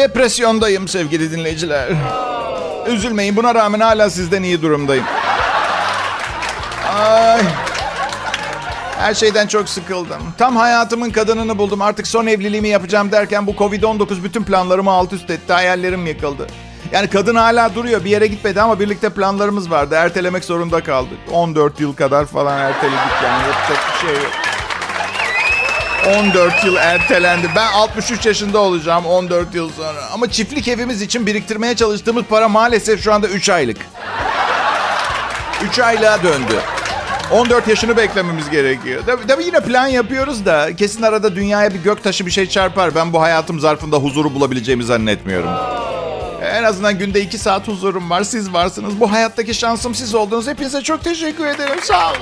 Depresyondayım sevgili dinleyiciler. Üzülmeyin buna rağmen hala sizden iyi durumdayım. Ay. Her şeyden çok sıkıldım. Tam hayatımın kadınını buldum. Artık son evliliğimi yapacağım derken bu Covid-19 bütün planlarımı alt üst etti. Hayallerim yıkıldı. Yani kadın hala duruyor. Bir yere gitmedi ama birlikte planlarımız vardı. Ertelemek zorunda kaldık. 14 yıl kadar falan erteledik yani. Yapacak bir şey yok. 14 yıl ertelendi. Ben 63 yaşında olacağım 14 yıl sonra. Ama çiftlik evimiz için biriktirmeye çalıştığımız para maalesef şu anda 3 aylık. 3 aylığa döndü. 14 yaşını beklememiz gerekiyor. Tabii, tabii yine plan yapıyoruz da kesin arada dünyaya bir gök taşı bir şey çarpar. Ben bu hayatım zarfında huzuru bulabileceğimi zannetmiyorum. En azından günde 2 saat huzurum var. Siz varsınız. Bu hayattaki şansım siz oldunuz. Hepinize çok teşekkür ederim. Sağ olun.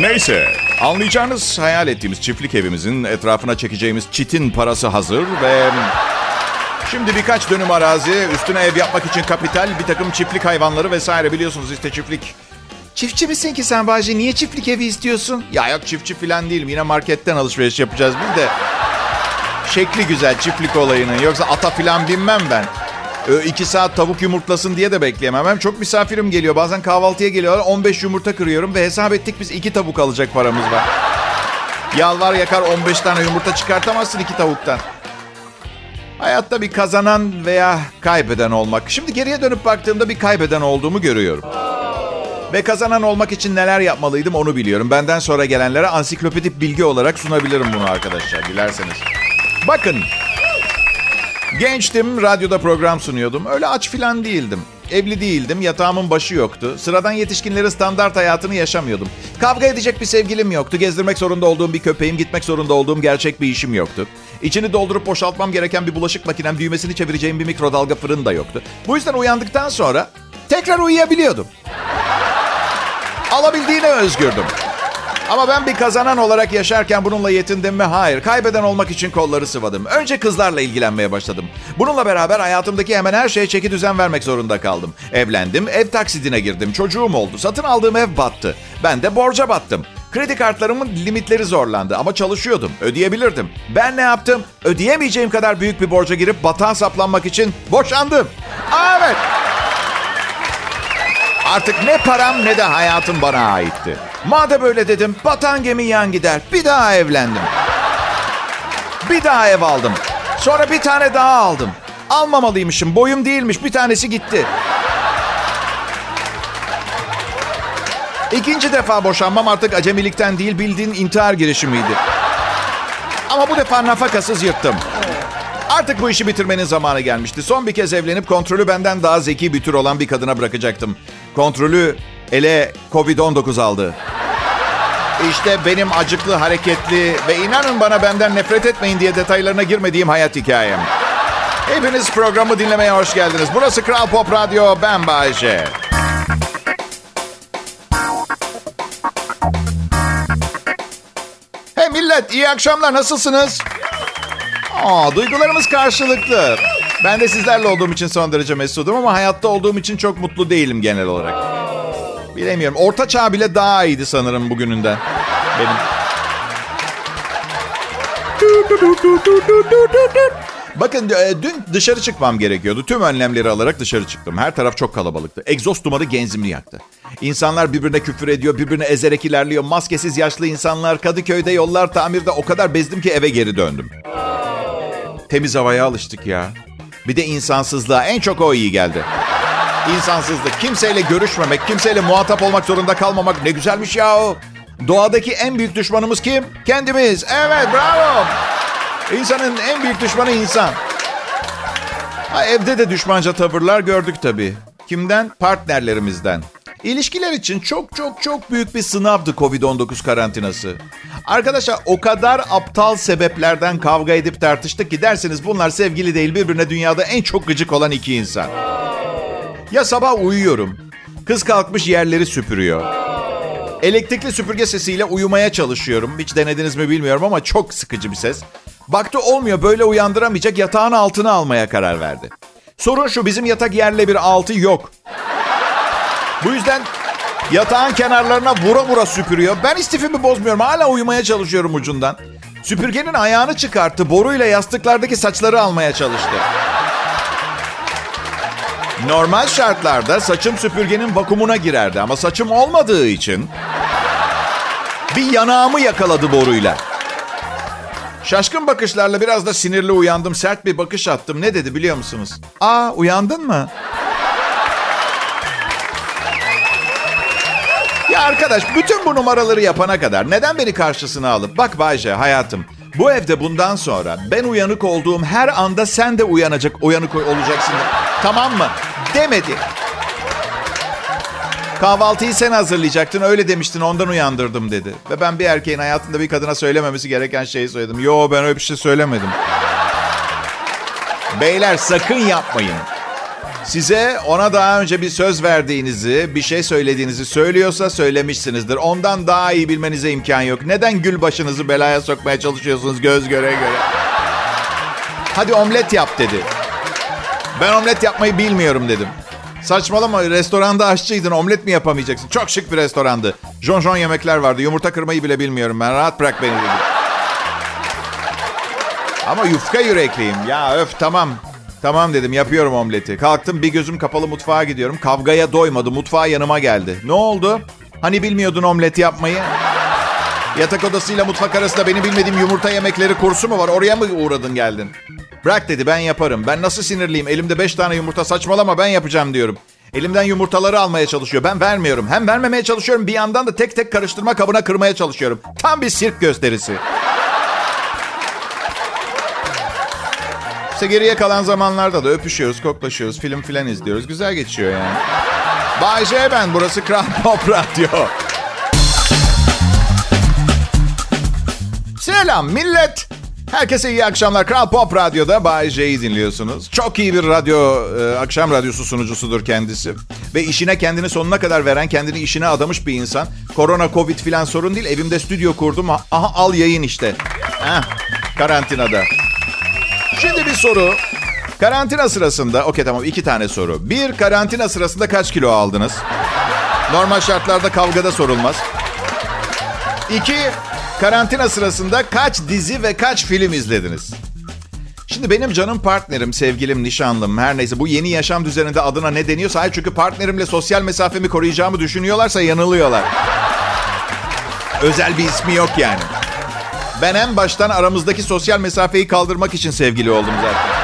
Neyse, anlayacağınız hayal ettiğimiz çiftlik evimizin etrafına çekeceğimiz çitin parası hazır ve... Şimdi birkaç dönüm arazi, üstüne ev yapmak için kapital, bir takım çiftlik hayvanları vesaire biliyorsunuz işte çiftlik. Çiftçi misin ki sen Bahçe? Niye çiftlik evi istiyorsun? Ya yok çiftçi falan değilim. Yine marketten alışveriş yapacağız biz de. Şekli güzel çiftlik olayının. Yoksa ata falan binmem ben. Ö, iki saat tavuk yumurtlasın diye de bekleyemem. Hem çok misafirim geliyor. Bazen kahvaltıya geliyorlar. 15 yumurta kırıyorum ve hesap ettik biz iki tavuk alacak paramız var. Yalvar yakar 15 tane yumurta çıkartamazsın iki tavuktan. Hayatta bir kazanan veya kaybeden olmak. Şimdi geriye dönüp baktığımda bir kaybeden olduğumu görüyorum. Ve kazanan olmak için neler yapmalıydım onu biliyorum. Benden sonra gelenlere ansiklopedik bilgi olarak sunabilirim bunu arkadaşlar dilerseniz. Bakın. Gençtim, radyoda program sunuyordum. Öyle aç filan değildim. Evli değildim, yatağımın başı yoktu. Sıradan yetişkinlerin standart hayatını yaşamıyordum. Kavga edecek bir sevgilim yoktu. Gezdirmek zorunda olduğum bir köpeğim, gitmek zorunda olduğum gerçek bir işim yoktu. İçini doldurup boşaltmam gereken bir bulaşık makinem, düğmesini çevireceğim bir mikrodalga fırın da yoktu. Bu yüzden uyandıktan sonra tekrar uyuyabiliyordum. Alabildiğine özgürdüm. Ama ben bir kazanan olarak yaşarken bununla yetindim mi? Hayır. Kaybeden olmak için kolları sıvadım. Önce kızlarla ilgilenmeye başladım. Bununla beraber hayatımdaki hemen her şeye çeki düzen vermek zorunda kaldım. Evlendim, ev taksidine girdim, çocuğum oldu. Satın aldığım ev battı. Ben de borca battım. Kredi kartlarımın limitleri zorlandı ama çalışıyordum. Ödeyebilirdim. Ben ne yaptım? Ödeyemeyeceğim kadar büyük bir borca girip batağa saplanmak için boşandım. Evet. Artık ne param ne de hayatım bana aitti. Madem öyle dedim, batan gemi yan gider. Bir daha evlendim. Bir daha ev aldım. Sonra bir tane daha aldım. Almamalıymışım, boyum değilmiş. Bir tanesi gitti. İkinci defa boşanmam artık acemilikten değil bildiğin intihar girişimiydi. Ama bu defa nafakasız yırttım. Artık bu işi bitirmenin zamanı gelmişti. Son bir kez evlenip kontrolü benden daha zeki bir tür olan bir kadına bırakacaktım. Kontrolü ele Covid-19 aldı. İşte benim acıklı, hareketli ve inanın bana benden nefret etmeyin diye detaylarına girmediğim hayat hikayem. Hepiniz programı dinlemeye hoş geldiniz. Burası Kral Pop Radyo, ben Bayece. Hey millet, iyi akşamlar, nasılsınız? Aa, duygularımız karşılıklı. Ben de sizlerle olduğum için son derece mesudum ama hayatta olduğum için çok mutlu değilim genel olarak. Bilemiyorum. Orta çağ bile daha iyiydi sanırım bugününden. Benim. Bakın e, dün dışarı çıkmam gerekiyordu. Tüm önlemleri alarak dışarı çıktım. Her taraf çok kalabalıktı. Egzoz dumanı genzimini yaktı. İnsanlar birbirine küfür ediyor, birbirine ezerek ilerliyor. Maskesiz yaşlı insanlar, Kadıköy'de yollar tamirde o kadar bezdim ki eve geri döndüm. Temiz havaya alıştık ya. Bir de insansızlığa en çok o iyi geldi. İnsansızlık. Kimseyle görüşmemek, kimseyle muhatap olmak zorunda kalmamak ne güzelmiş ya o. Doğadaki en büyük düşmanımız kim? Kendimiz. Evet bravo. İnsanın en büyük düşmanı insan. Ha, evde de düşmanca tavırlar gördük tabii. Kimden? Partnerlerimizden. İlişkiler için çok çok çok büyük bir sınavdı Covid-19 karantinası. Arkadaşlar o kadar aptal sebeplerden kavga edip tartıştık ki derseniz bunlar sevgili değil birbirine dünyada en çok gıcık olan iki insan. Ya sabah uyuyorum. Kız kalkmış yerleri süpürüyor. Elektrikli süpürge sesiyle uyumaya çalışıyorum. Hiç denediniz mi bilmiyorum ama çok sıkıcı bir ses. Baktı olmuyor böyle uyandıramayacak yatağın altına almaya karar verdi. Sorun şu bizim yatak yerle bir altı yok. Bu yüzden yatağın kenarlarına vura vura süpürüyor. Ben istifimi bozmuyorum. Hala uyumaya çalışıyorum ucundan. Süpürgenin ayağını çıkarttı. Boruyla yastıklardaki saçları almaya çalıştı. Normal şartlarda saçım süpürgenin vakumuna girerdi ama saçım olmadığı için bir yanağımı yakaladı boruyla. Şaşkın bakışlarla biraz da sinirli uyandım. Sert bir bakış attım. Ne dedi biliyor musunuz? Aa uyandın mı? Arkadaş bütün bu numaraları yapana kadar neden beni karşısına alıp bak Bayce hayatım bu evde bundan sonra ben uyanık olduğum her anda sen de uyanacak uyanık olacaksın. Tamam mı? Demedi. Kahvaltıyı sen hazırlayacaktın öyle demiştin ondan uyandırdım dedi. Ve ben bir erkeğin hayatında bir kadına söylememesi gereken şeyi söyledim. Yo ben öyle bir şey söylemedim. Beyler sakın yapmayın. Size ona daha önce bir söz verdiğinizi, bir şey söylediğinizi söylüyorsa söylemişsinizdir. Ondan daha iyi bilmenize imkan yok. Neden gül başınızı belaya sokmaya çalışıyorsunuz göz göre göre? Hadi omlet yap dedi. Ben omlet yapmayı bilmiyorum dedim. Saçmalama restoranda aşçıydın omlet mi yapamayacaksın? Çok şık bir restorandı. Jon jon yemekler vardı. Yumurta kırmayı bile bilmiyorum ben. Rahat bırak beni dedim. Ama yufka yürekliyim. Ya öf tamam. Tamam dedim yapıyorum omleti. Kalktım bir gözüm kapalı mutfağa gidiyorum. Kavgaya doymadı. Mutfağa yanıma geldi. Ne oldu? Hani bilmiyordun omlet yapmayı? Yatak odasıyla mutfak arasında benim bilmediğim yumurta yemekleri kursu mu var? Oraya mı uğradın geldin? Bırak dedi ben yaparım. Ben nasıl sinirliyim? Elimde beş tane yumurta saçmalama ben yapacağım diyorum. Elimden yumurtaları almaya çalışıyor. Ben vermiyorum. Hem vermemeye çalışıyorum bir yandan da tek tek karıştırma kabına kırmaya çalışıyorum. Tam bir sirk gösterisi. İşte geriye kalan zamanlarda da öpüşüyoruz, koklaşıyoruz, film filan izliyoruz. Güzel geçiyor yani. Bay J ben, burası Kral Pop Radyo. Selam millet. Herkese iyi akşamlar. Kral Pop Radyo'da Bay J'yi dinliyorsunuz. Çok iyi bir radyo, e, akşam radyosu sunucusudur kendisi. Ve işine kendini sonuna kadar veren, kendini işine adamış bir insan. Korona, Covid filan sorun değil. Evimde stüdyo kurdum. Aha al yayın işte. Heh, karantinada. Şimdi bir soru. Karantina sırasında, okey tamam iki tane soru. Bir, karantina sırasında kaç kilo aldınız? Normal şartlarda kavgada sorulmaz. İki, karantina sırasında kaç dizi ve kaç film izlediniz? Şimdi benim canım partnerim, sevgilim, nişanlım her neyse bu yeni yaşam düzeninde adına ne deniyorsa hayır çünkü partnerimle sosyal mesafemi koruyacağımı düşünüyorlarsa yanılıyorlar. Özel bir ismi yok yani. Ben en baştan aramızdaki sosyal mesafeyi kaldırmak için sevgili oldum zaten.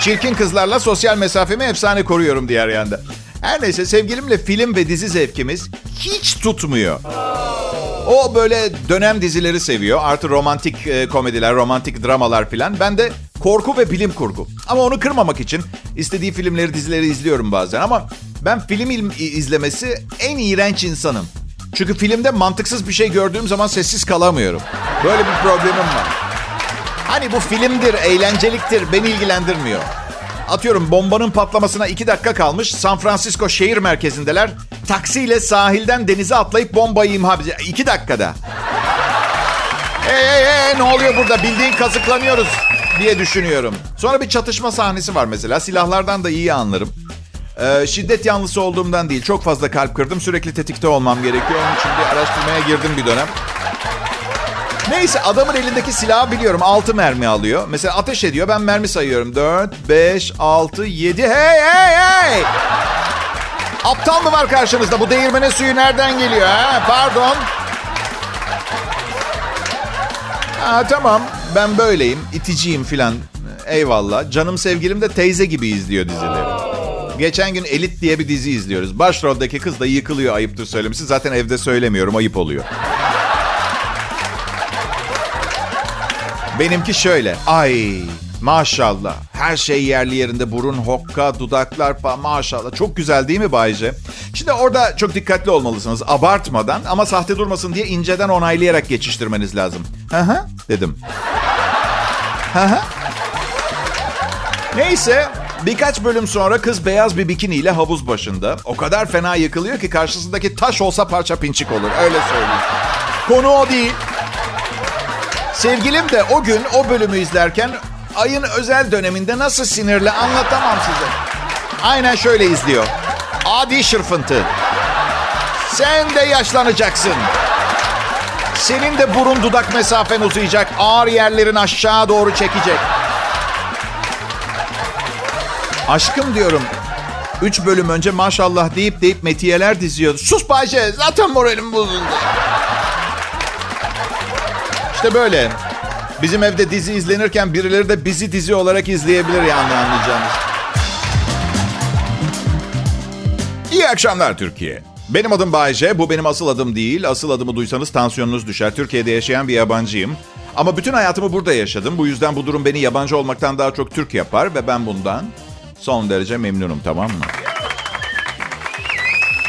Çirkin kızlarla sosyal mesafemi efsane koruyorum diğer yanda. Her neyse sevgilimle film ve dizi zevkimiz hiç tutmuyor. O böyle dönem dizileri seviyor. Artı romantik e, komediler, romantik dramalar filan. Ben de korku ve bilim kurgu. Ama onu kırmamak için istediği filmleri, dizileri izliyorum bazen. Ama ben film izlemesi en iğrenç insanım. Çünkü filmde mantıksız bir şey gördüğüm zaman sessiz kalamıyorum. Böyle bir problemim var. Hani bu filmdir, eğlenceliktir, beni ilgilendirmiyor. Atıyorum bombanın patlamasına iki dakika kalmış. San Francisco şehir merkezindeler. Taksiyle sahilden denize atlayıp bombayı imha edecek. İki dakikada. Hey hey hey ne oluyor burada? Bildiğin kazıklanıyoruz diye düşünüyorum. Sonra bir çatışma sahnesi var mesela. Silahlardan da iyi anlarım. Ee, şiddet yanlısı olduğumdan değil. Çok fazla kalp kırdım. Sürekli tetikte olmam gerekiyor. Onun için bir araştırmaya girdim bir dönem. Neyse adamın elindeki silahı biliyorum. 6 mermi alıyor. Mesela ateş ediyor. Ben mermi sayıyorum. 4, 5, 6, 7. Hey hey hey! Aptal mı var karşınızda? Bu değirmenin suyu nereden geliyor ha? Pardon. Ha, tamam ben böyleyim. iticiyim filan. Eyvallah. Canım sevgilim de teyze gibi izliyor dizileri. Geçen gün Elit diye bir dizi izliyoruz. Başroldeki kız da yıkılıyor ayıptır söylemesi. Zaten evde söylemiyorum ayıp oluyor. Benimki şöyle. Ay maşallah. Her şey yerli yerinde. Burun, hokka, dudaklar falan maşallah. Çok güzel değil mi Bayce? Şimdi orada çok dikkatli olmalısınız. Abartmadan ama sahte durmasın diye inceden onaylayarak geçiştirmeniz lazım. Hı hı dedim. Hı hı. Neyse birkaç bölüm sonra kız beyaz bir bikiniyle havuz başında. O kadar fena yıkılıyor ki karşısındaki taş olsa parça pinçik olur. Öyle söyleyeyim. Konu o değil. Sevgilim de o gün o bölümü izlerken ayın özel döneminde nasıl sinirli anlatamam size. Aynen şöyle izliyor. Adi şırfıntı. Sen de yaşlanacaksın. Senin de burun dudak mesafen uzayacak. Ağır yerlerin aşağı doğru çekecek. Aşkım diyorum. Üç bölüm önce maşallah deyip deyip metiyeler diziyordu. Sus Bayce zaten moralim bozuldu. İşte böyle. Bizim evde dizi izlenirken birileri de bizi dizi olarak izleyebilir yani anlayacağınız. İyi akşamlar Türkiye. Benim adım Bayce. Bu benim asıl adım değil. Asıl adımı duysanız tansiyonunuz düşer. Türkiye'de yaşayan bir yabancıyım. Ama bütün hayatımı burada yaşadım. Bu yüzden bu durum beni yabancı olmaktan daha çok Türk yapar ve ben bundan son derece memnunum tamam mı?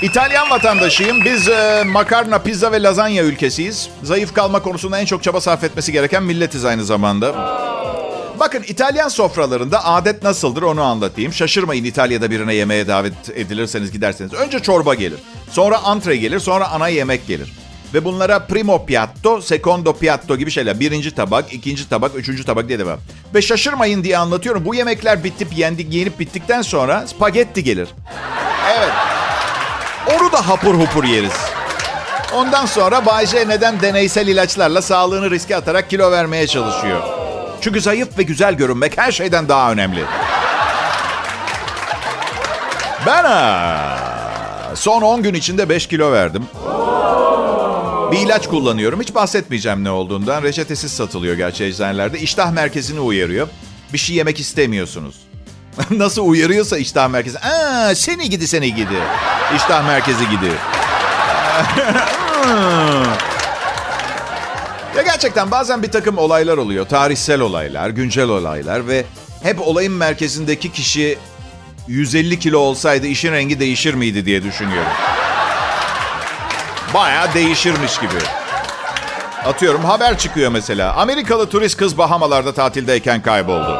İtalyan vatandaşıyım. Biz e, makarna, pizza ve lazanya ülkesiyiz. Zayıf kalma konusunda en çok çaba sarf etmesi gereken milletiz aynı zamanda. Bakın İtalyan sofralarında adet nasıldır onu anlatayım. Şaşırmayın İtalya'da birine yemeğe davet edilirseniz giderseniz. Önce çorba gelir. Sonra antre gelir. Sonra ana yemek gelir. Ve bunlara primo piatto, secondo piatto gibi şeyler. Birinci tabak, ikinci tabak, üçüncü tabak diye devam. Ve şaşırmayın diye anlatıyorum. Bu yemekler bitip yendik, yenip bittikten sonra spagetti gelir. Evet. Onu da hapur hupur yeriz. Ondan sonra Bayce neden deneysel ilaçlarla sağlığını riske atarak kilo vermeye çalışıyor. Çünkü zayıf ve güzel görünmek her şeyden daha önemli. Ben ha, son 10 gün içinde 5 kilo verdim. Bir ilaç kullanıyorum. Hiç bahsetmeyeceğim ne olduğundan. Reçetesiz satılıyor gerçi eczanelerde. İştah merkezini uyarıyor. Bir şey yemek istemiyorsunuz. Nasıl uyarıyorsa iştah merkezi. Aa, seni gidi seni gidi. İştah merkezi gidi. ya gerçekten bazen bir takım olaylar oluyor. Tarihsel olaylar, güncel olaylar ve hep olayın merkezindeki kişi 150 kilo olsaydı işin rengi değişir miydi diye düşünüyorum. Baya değişirmiş gibi. Atıyorum haber çıkıyor mesela. Amerikalı turist kız Bahamalarda tatildeyken kayboldu.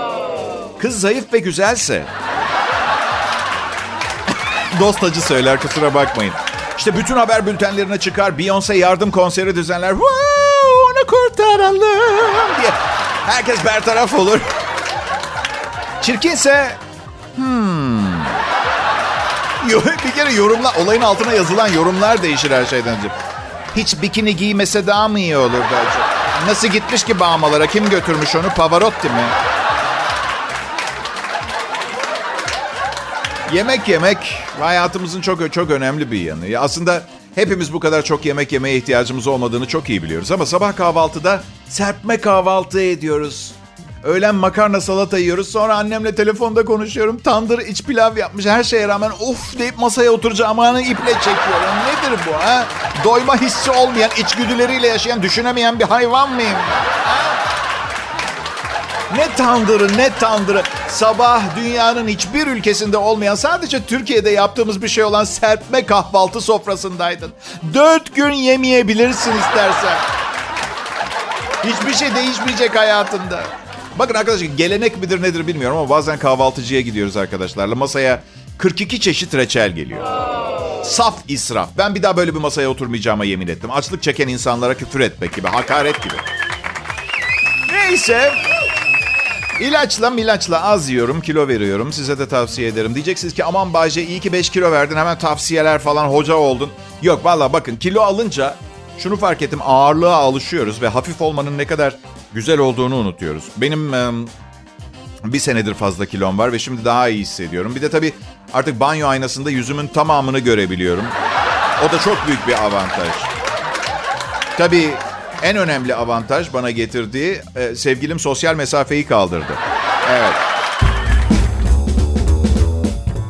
Kız zayıf ve güzelse. Dost acı söyler kusura bakmayın. İşte bütün haber bültenlerine çıkar. Beyoncé yardım konseri düzenler. Wow, onu kurtaralım diye. Herkes bertaraf olur. Çirkinse... Hmm. Bir kere yorumlar, olayın altına yazılan yorumlar değişir her şeyden önce. Hiç bikini giymese daha mı iyi olur bence? Nasıl gitmiş ki bağmalara? Kim götürmüş onu? Pavarotti mi? Yemek yemek hayatımızın çok çok önemli bir yanı. Aslında hepimiz bu kadar çok yemek yemeye ihtiyacımız olmadığını çok iyi biliyoruz. Ama sabah kahvaltıda serpme kahvaltı ediyoruz. Öğlen makarna salata yiyoruz. Sonra annemle telefonda konuşuyorum. Tandır iç pilav yapmış. Her şeye rağmen of deyip masaya oturacağımı iple çekiyorum. Nedir bu ha? Doyma hissi olmayan, içgüdüleriyle yaşayan, düşünemeyen bir hayvan mıyım? Ne tandırı ne tandırı. Sabah dünyanın hiçbir ülkesinde olmayan sadece Türkiye'de yaptığımız bir şey olan serpme kahvaltı sofrasındaydın. Dört gün yemeyebilirsin istersen. Hiçbir şey değişmeyecek hayatında. Bakın arkadaşlar gelenek midir nedir bilmiyorum ama bazen kahvaltıcıya gidiyoruz arkadaşlarla. Masaya 42 çeşit reçel geliyor. Saf israf. Ben bir daha böyle bir masaya oturmayacağıma yemin ettim. Açlık çeken insanlara küfür etmek gibi, hakaret gibi. Neyse. İlaçla milaçla az yiyorum, kilo veriyorum. Size de tavsiye ederim. Diyeceksiniz ki aman Bayce iyi ki 5 kilo verdin. Hemen tavsiyeler falan hoca oldun. Yok valla bakın kilo alınca şunu fark ettim. Ağırlığa alışıyoruz ve hafif olmanın ne kadar güzel olduğunu unutuyoruz. Benim e, bir senedir fazla kilom var ve şimdi daha iyi hissediyorum. Bir de tabii artık banyo aynasında yüzümün tamamını görebiliyorum. O da çok büyük bir avantaj. Tabii en önemli avantaj bana getirdiği e, sevgilim sosyal mesafeyi kaldırdı. Evet.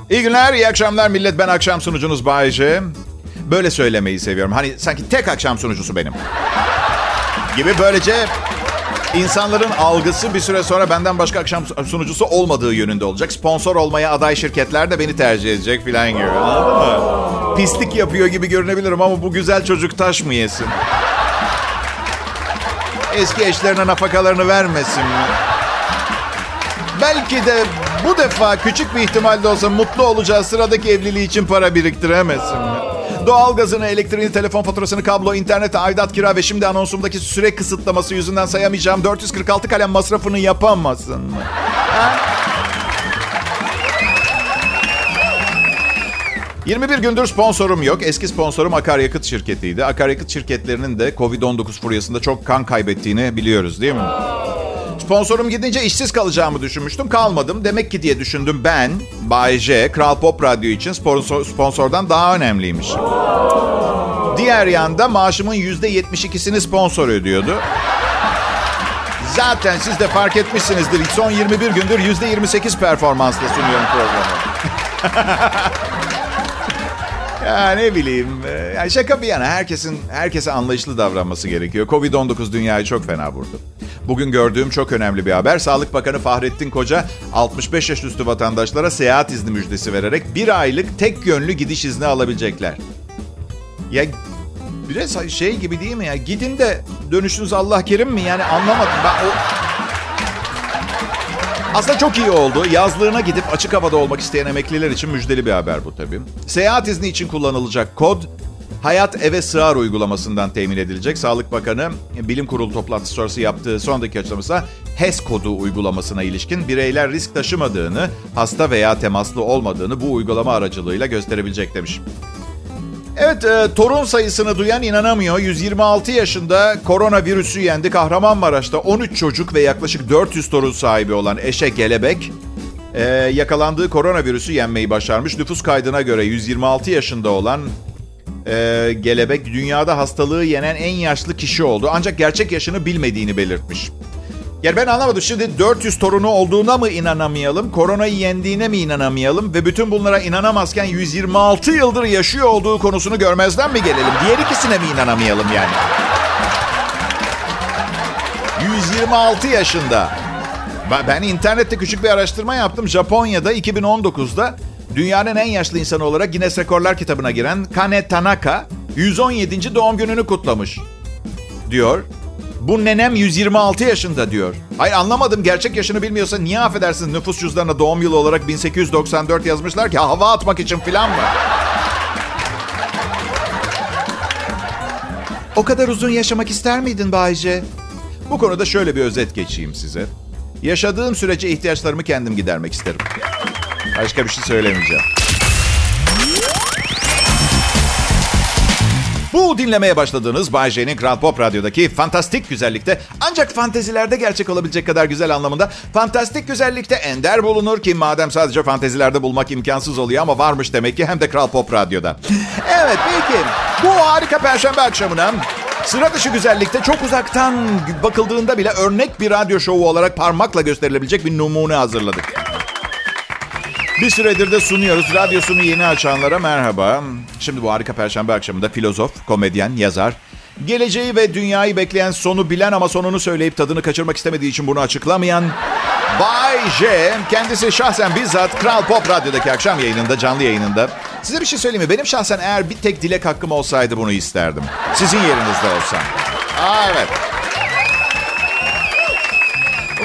İyi günler, iyi akşamlar millet. Ben akşam sunucunuz Bayece. Böyle söylemeyi seviyorum. Hani sanki tek akşam sunucusu benim. Gibi böylece insanların algısı bir süre sonra benden başka akşam sunucusu olmadığı yönünde olacak. Sponsor olmaya aday şirketler de beni tercih edecek filan gibi. Anladın mı? Pislik yapıyor gibi görünebilirim ama bu güzel çocuk taş mı yesin? Eski eşlerine nafakalarını vermesin mi? Belki de bu defa küçük bir ihtimalde olsa mutlu olacağı sıradaki evliliği için para biriktiremesin mi? Doğalgazını, elektriğini, telefon faturasını, kablo, internet, aidat, kira ve şimdi anonsumdaki süre kısıtlaması yüzünden sayamayacağım 446 kalem masrafını yapamasın mı? Ha? 21 gündür sponsorum yok. Eski sponsorum akaryakıt şirketiydi. Akaryakıt şirketlerinin de Covid-19 furyasında çok kan kaybettiğini biliyoruz değil mi? Sponsorum gidince işsiz kalacağımı düşünmüştüm. Kalmadım. Demek ki diye düşündüm ben, Bay J, Kral Pop Radyo için sponsor, sponsordan daha önemliymiş. Diğer yanda maaşımın %72'sini sponsor ödüyordu. Zaten siz de fark etmişsinizdir. Son 21 gündür %28 performansla sunuyorum programı. ya ne bileyim. Yani şaka bir yana herkesin herkese anlayışlı davranması gerekiyor. Covid-19 dünyayı çok fena vurdu. Bugün gördüğüm çok önemli bir haber. Sağlık Bakanı Fahrettin Koca 65 yaş üstü vatandaşlara seyahat izni müjdesi vererek bir aylık tek yönlü gidiş izni alabilecekler. Ya biraz şey gibi değil mi ya? Gidin de dönüşünüz Allah kerim mi? Yani anlamadım ben o... Aslında çok iyi oldu. Yazlığına gidip açık havada olmak isteyen emekliler için müjdeli bir haber bu tabii. Seyahat izni için kullanılacak kod Hayat Eve Sığar uygulamasından temin edilecek. Sağlık Bakanı bilim kurulu toplantısı sonrası yaptığı son dakika açıklamasında HES kodu uygulamasına ilişkin bireyler risk taşımadığını, hasta veya temaslı olmadığını bu uygulama aracılığıyla gösterebilecek demiş. Evet, e, torun sayısını duyan inanamıyor. 126 yaşında koronavirüsü yendi. Kahramanmaraş'ta 13 çocuk ve yaklaşık 400 torun sahibi olan Eşe Gelebek e, yakalandığı koronavirüsü yenmeyi başarmış. Nüfus kaydına göre 126 yaşında olan e, Gelebek dünyada hastalığı yenen en yaşlı kişi oldu. Ancak gerçek yaşını bilmediğini belirtmiş. Yani ben anlamadım. Şimdi 400 torunu olduğuna mı inanamayalım? Koronayı yendiğine mi inanamayalım? Ve bütün bunlara inanamazken 126 yıldır yaşıyor olduğu konusunu görmezden mi gelelim? Diğer ikisine mi inanamayalım yani? 126 yaşında. Ben internette küçük bir araştırma yaptım. Japonya'da 2019'da dünyanın en yaşlı insanı olarak Guinness Rekorlar kitabına giren Kane Tanaka 117. doğum gününü kutlamış. Diyor. Bu nenem 126 yaşında diyor. Hayır anlamadım gerçek yaşını bilmiyorsa niye affedersiniz nüfus cüzdanına doğum yılı olarak 1894 yazmışlar ki hava atmak için filan mı? O kadar uzun yaşamak ister miydin Bayce? Bu konuda şöyle bir özet geçeyim size. Yaşadığım sürece ihtiyaçlarımı kendim gidermek isterim. Başka bir şey söylemeyeceğim. Bu dinlemeye başladığınız Bay J'nin Kral Pop Radyo'daki fantastik güzellikte ancak fantezilerde gerçek olabilecek kadar güzel anlamında fantastik güzellikte ender bulunur ki madem sadece fantezilerde bulmak imkansız oluyor ama varmış demek ki hem de Kral Pop Radyo'da. Evet peki bu harika perşembe akşamına Sıra dışı güzellikte çok uzaktan bakıldığında bile örnek bir radyo şovu olarak parmakla gösterilebilecek bir numune hazırladık. Bir süredir de sunuyoruz. Radyosunu yeni açanlara merhaba. Şimdi bu harika perşembe akşamında filozof, komedyen, yazar, geleceği ve dünyayı bekleyen sonu bilen ama sonunu söyleyip tadını kaçırmak istemediği için bunu açıklamayan Bay J, kendisi şahsen bizzat Kral Pop Radyo'daki akşam yayınında, canlı yayınında. Size bir şey söyleyeyim mi? Benim şahsen eğer bir tek dilek hakkım olsaydı bunu isterdim. Sizin yerinizde olsam. Aa evet.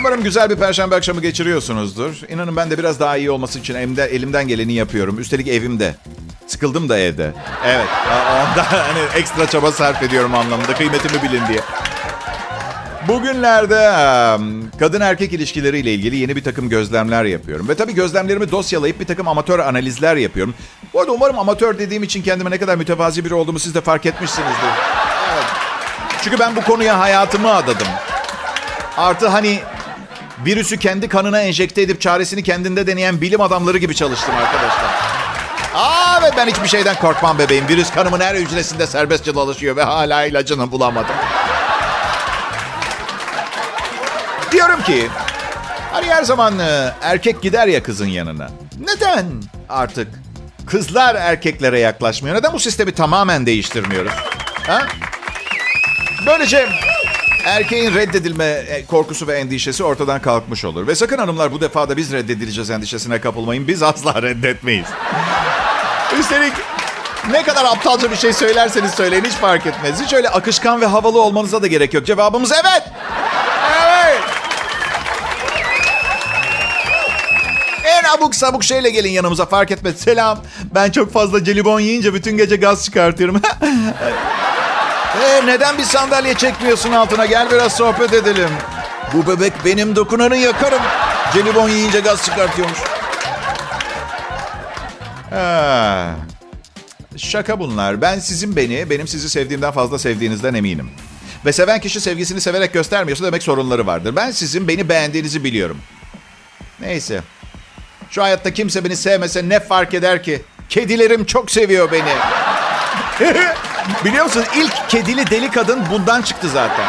Umarım güzel bir perşembe akşamı geçiriyorsunuzdur. İnanın ben de biraz daha iyi olması için elimde, elimden geleni yapıyorum. Üstelik evimde. Sıkıldım da evde. Evet. Onda hani ekstra çaba sarf ediyorum anlamında. Kıymetimi bilin diye. Bugünlerde kadın erkek ilişkileriyle ilgili yeni bir takım gözlemler yapıyorum. Ve tabii gözlemlerimi dosyalayıp bir takım amatör analizler yapıyorum. Bu arada umarım amatör dediğim için kendime ne kadar mütevazi biri olduğumu siz de fark etmişsinizdir. Evet. Çünkü ben bu konuya hayatımı adadım. Artı hani virüsü kendi kanına enjekte edip çaresini kendinde deneyen bilim adamları gibi çalıştım arkadaşlar. Aa ve ben hiçbir şeyden korkmam bebeğim. Virüs kanımın her hücresinde serbestçe dolaşıyor ve hala ilacını bulamadım. Diyorum ki hani her zaman e, erkek gider ya kızın yanına. Neden artık kızlar erkeklere yaklaşmıyor? Neden bu sistemi tamamen değiştirmiyoruz? Ha? Böylece erkeğin reddedilme e, korkusu ve endişesi ortadan kalkmış olur. Ve sakın hanımlar bu defa da biz reddedileceğiz endişesine kapılmayın. Biz asla reddetmeyiz. Üstelik ne kadar aptalca bir şey söylerseniz söyleyin hiç fark etmez. Hiç öyle akışkan ve havalı olmanıza da gerek yok. Cevabımız evet. Evet. En abuk sabuk şeyle gelin yanımıza fark etmez. Selam. Ben çok fazla jelibon yiyince bütün gece gaz çıkartıyorum. Ee, neden bir sandalye çekmiyorsun altına? Gel biraz sohbet edelim. Bu bebek benim dokunanı yakarım. Jelibon yiyince gaz çıkartıyormuş. Ha. Şaka bunlar. Ben sizin beni, benim sizi sevdiğimden fazla sevdiğinizden eminim. Ve seven kişi sevgisini severek göstermiyorsa demek sorunları vardır. Ben sizin beni beğendiğinizi biliyorum. Neyse. Şu hayatta kimse beni sevmese ne fark eder ki? Kedilerim çok seviyor beni. Biliyor musun ilk kedili deli kadın bundan çıktı zaten.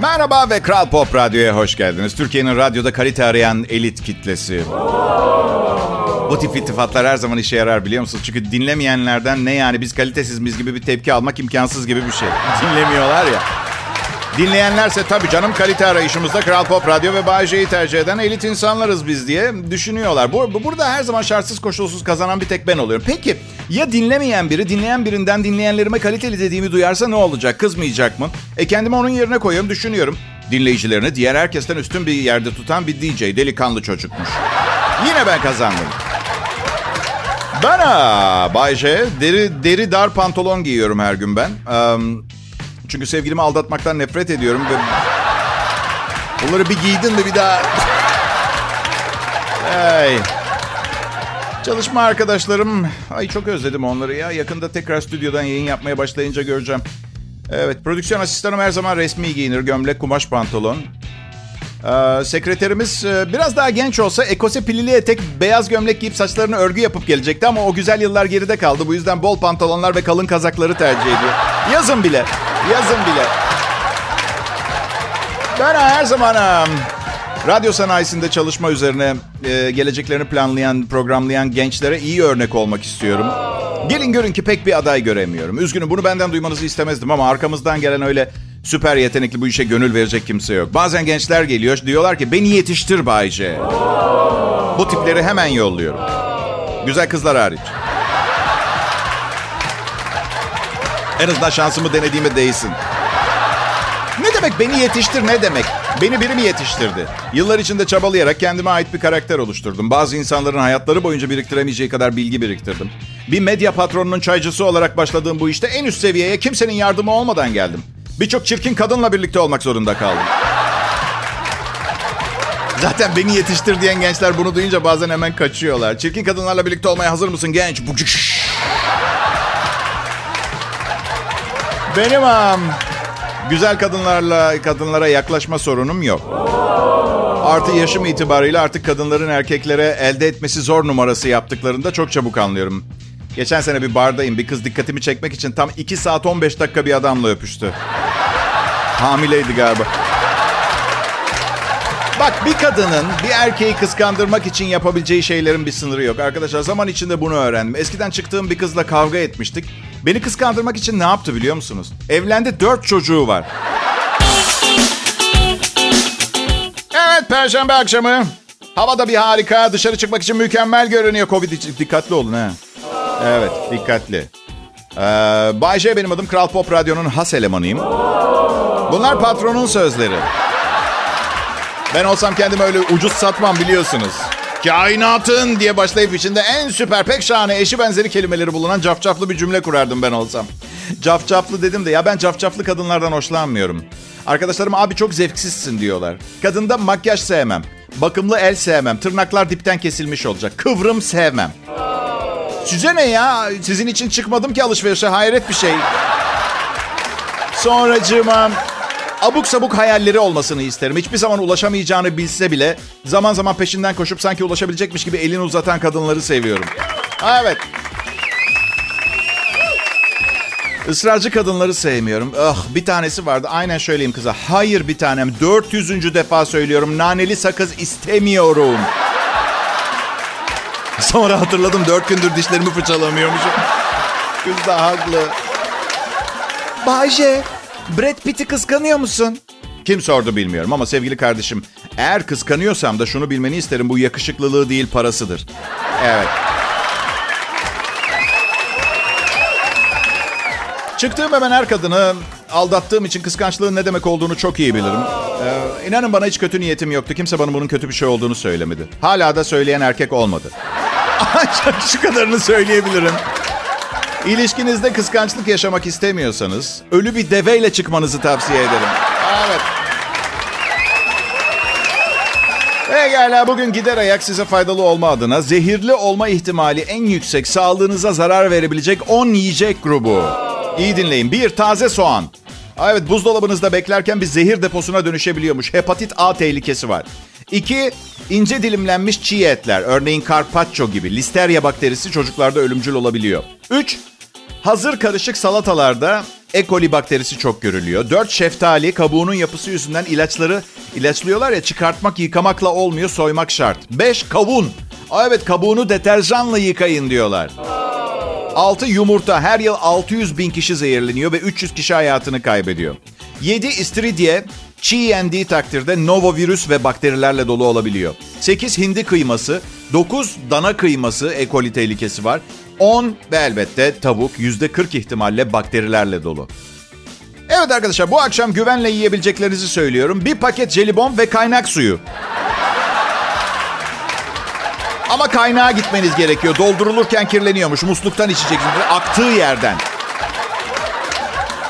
Merhaba ve Kral Pop Radyo'ya hoş geldiniz. Türkiye'nin radyoda kalite arayan elit kitlesi. Bu tip iltifatlar her zaman işe yarar biliyor musunuz? Çünkü dinlemeyenlerden ne yani biz kalitesiz miyiz gibi bir tepki almak imkansız gibi bir şey. Dinlemiyorlar ya. Dinleyenlerse tabii canım kalite arayışımızda Kral Pop Radyo ve Bay tercih eden elit insanlarız biz diye düşünüyorlar. Bu, burada her zaman şartsız koşulsuz kazanan bir tek ben oluyorum. Peki ya dinlemeyen biri dinleyen birinden dinleyenlerime kaliteli dediğimi duyarsa ne olacak? Kızmayacak mı? E kendimi onun yerine koyuyorum düşünüyorum. Dinleyicilerini diğer herkesten üstün bir yerde tutan bir DJ delikanlı çocukmuş. Yine ben kazandım. Ben ha, Bay J, deri, deri dar pantolon giyiyorum her gün ben. Um, çünkü sevgilimi aldatmaktan nefret ediyorum ve... Bunları bir giydin mi bir daha... hey. Çalışma arkadaşlarım. Ay çok özledim onları ya. Yakında tekrar stüdyodan yayın yapmaya başlayınca göreceğim. Evet, prodüksiyon asistanım her zaman resmi giyinir. Gömlek, kumaş pantolon. Ee, sekreterimiz e, biraz daha genç olsa ekose pilili etek, beyaz gömlek giyip saçlarını örgü yapıp gelecekti ama o güzel yıllar geride kaldı. Bu yüzden bol pantolonlar ve kalın kazakları tercih ediyor. Yazın bile. Yazın bile. Ben her zaman radyo sanayisinde çalışma üzerine e, geleceklerini planlayan, programlayan gençlere iyi örnek olmak istiyorum. Gelin görün ki pek bir aday göremiyorum. Üzgünüm bunu benden duymanızı istemezdim ama arkamızdan gelen öyle süper yetenekli bu işe gönül verecek kimse yok. Bazen gençler geliyor diyorlar ki beni yetiştir Bayce. Bu tipleri hemen yolluyorum. Güzel kızlar hariç. En azından şansımı denediğime değsin. Ne demek beni yetiştir ne demek? Beni biri mi yetiştirdi? Yıllar içinde çabalayarak kendime ait bir karakter oluşturdum. Bazı insanların hayatları boyunca biriktiremeyeceği kadar bilgi biriktirdim. Bir medya patronunun çaycısı olarak başladığım bu işte en üst seviyeye kimsenin yardımı olmadan geldim. Birçok çirkin kadınla birlikte olmak zorunda kaldım. Zaten beni yetiştir diyen gençler bunu duyunca bazen hemen kaçıyorlar. Çirkin kadınlarla birlikte olmaya hazır mısın genç? Benim am güzel kadınlarla kadınlara yaklaşma sorunum yok. Artı yaşım itibariyle artık kadınların erkeklere elde etmesi zor numarası yaptıklarında çok çabuk anlıyorum. Geçen sene bir bardayım. Bir kız dikkatimi çekmek için tam 2 saat 15 dakika bir adamla öpüştü. Hamileydi galiba. Bak bir kadının bir erkeği kıskandırmak için yapabileceği şeylerin bir sınırı yok. Arkadaşlar zaman içinde bunu öğrendim. Eskiden çıktığım bir kızla kavga etmiştik. Beni kıskandırmak için ne yaptı biliyor musunuz? Evlendi dört çocuğu var. Evet perşembe akşamı. Havada bir harika. Dışarı çıkmak için mükemmel görünüyor. Covid için dikkatli olun ha. Evet dikkatli. Ee, Bay J benim adım. Kral Pop Radyo'nun has elemanıyım. Bunlar patronun sözleri. Ben olsam kendimi öyle ucuz satmam biliyorsunuz. Kainatın diye başlayıp içinde en süper pek şahane eşi benzeri kelimeleri bulunan cafcaflı bir cümle kurardım ben olsam. Cafcaflı dedim de ya ben cafcaflı kadınlardan hoşlanmıyorum. Arkadaşlarım abi çok zevksizsin diyorlar. Kadında makyaj sevmem. Bakımlı el sevmem. Tırnaklar dipten kesilmiş olacak. Kıvrım sevmem. Size ne ya? Sizin için çıkmadım ki alışverişe. Hayret bir şey. Sonracığıma abuk sabuk hayalleri olmasını isterim. Hiçbir zaman ulaşamayacağını bilse bile zaman zaman peşinden koşup sanki ulaşabilecekmiş gibi elini uzatan kadınları seviyorum. Evet. Israrcı kadınları sevmiyorum. Ah bir tanesi vardı. Aynen söyleyeyim kıza. Hayır bir tanem. 400. defa söylüyorum. Naneli sakız istemiyorum. Sonra hatırladım dört gündür dişlerimi fırçalamıyormuşum. Kız da haklı. Bayce, Brad Pitt'i kıskanıyor musun? Kim sordu bilmiyorum ama sevgili kardeşim eğer kıskanıyorsam da şunu bilmeni isterim bu yakışıklılığı değil parasıdır. Evet. Çıktığım hemen her kadını aldattığım için kıskançlığın ne demek olduğunu çok iyi bilirim. Ee, inanın bana hiç kötü niyetim yoktu. Kimse bana bunun kötü bir şey olduğunu söylemedi. Hala da söyleyen erkek olmadı. Ancak şu kadarını söyleyebilirim. İlişkinizde kıskançlık yaşamak istemiyorsanız ölü bir deveyle çıkmanızı tavsiye ederim. Evet. Pekala bugün gider ayak size faydalı olma adına zehirli olma ihtimali en yüksek sağlığınıza zarar verebilecek 10 yiyecek grubu. İyi dinleyin. 1. Taze soğan. Aa, Evet buzdolabınızda beklerken bir zehir deposuna dönüşebiliyormuş. Hepatit A tehlikesi var. 2. ince dilimlenmiş çiğ etler. Örneğin carpaccio gibi. Listeria bakterisi çocuklarda ölümcül olabiliyor. 3. Hazır karışık salatalarda E. coli bakterisi çok görülüyor. 4. Şeftali kabuğunun yapısı yüzünden ilaçları ilaçlıyorlar ya çıkartmak yıkamakla olmuyor soymak şart. 5. Kavun. Aa, evet kabuğunu deterjanla yıkayın diyorlar. 6. Yumurta. Her yıl 600 bin kişi zehirleniyor ve 300 kişi hayatını kaybediyor. 7. İstiridye. Çiğ yendiği takdirde novovirüs ve bakterilerle dolu olabiliyor. 8. Hindi kıyması. 9. Dana kıyması. E. coli tehlikesi var. 10 ve elbette tavuk %40 ihtimalle bakterilerle dolu. Evet arkadaşlar bu akşam güvenle yiyebileceklerinizi söylüyorum. Bir paket jelibon ve kaynak suyu. Ama kaynağa gitmeniz gerekiyor. Doldurulurken kirleniyormuş. Musluktan içeceksiniz. Aktığı yerden.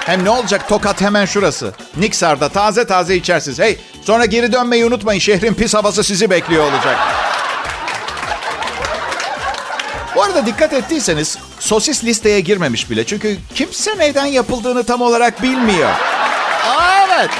Hem ne olacak? Tokat hemen şurası. Niksar'da taze taze içersiniz. Hey sonra geri dönmeyi unutmayın. Şehrin pis havası sizi bekliyor olacak. Bu arada dikkat ettiyseniz sosis listeye girmemiş bile. Çünkü kimse neden yapıldığını tam olarak bilmiyor. Aa, evet.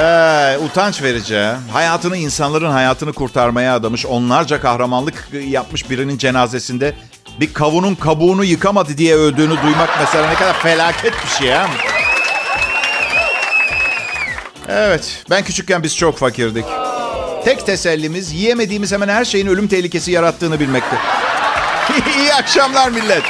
Ee, utanç verici. ha. Hayatını insanların hayatını kurtarmaya adamış, onlarca kahramanlık yapmış birinin cenazesinde bir kavunun kabuğunu yıkamadı diye öldüğünü duymak mesela ne kadar felaket bir şey ha. Evet, ben küçükken biz çok fakirdik. Tek tesellimiz yiyemediğimiz hemen her şeyin ölüm tehlikesi yarattığını bilmekti. İyi akşamlar millet.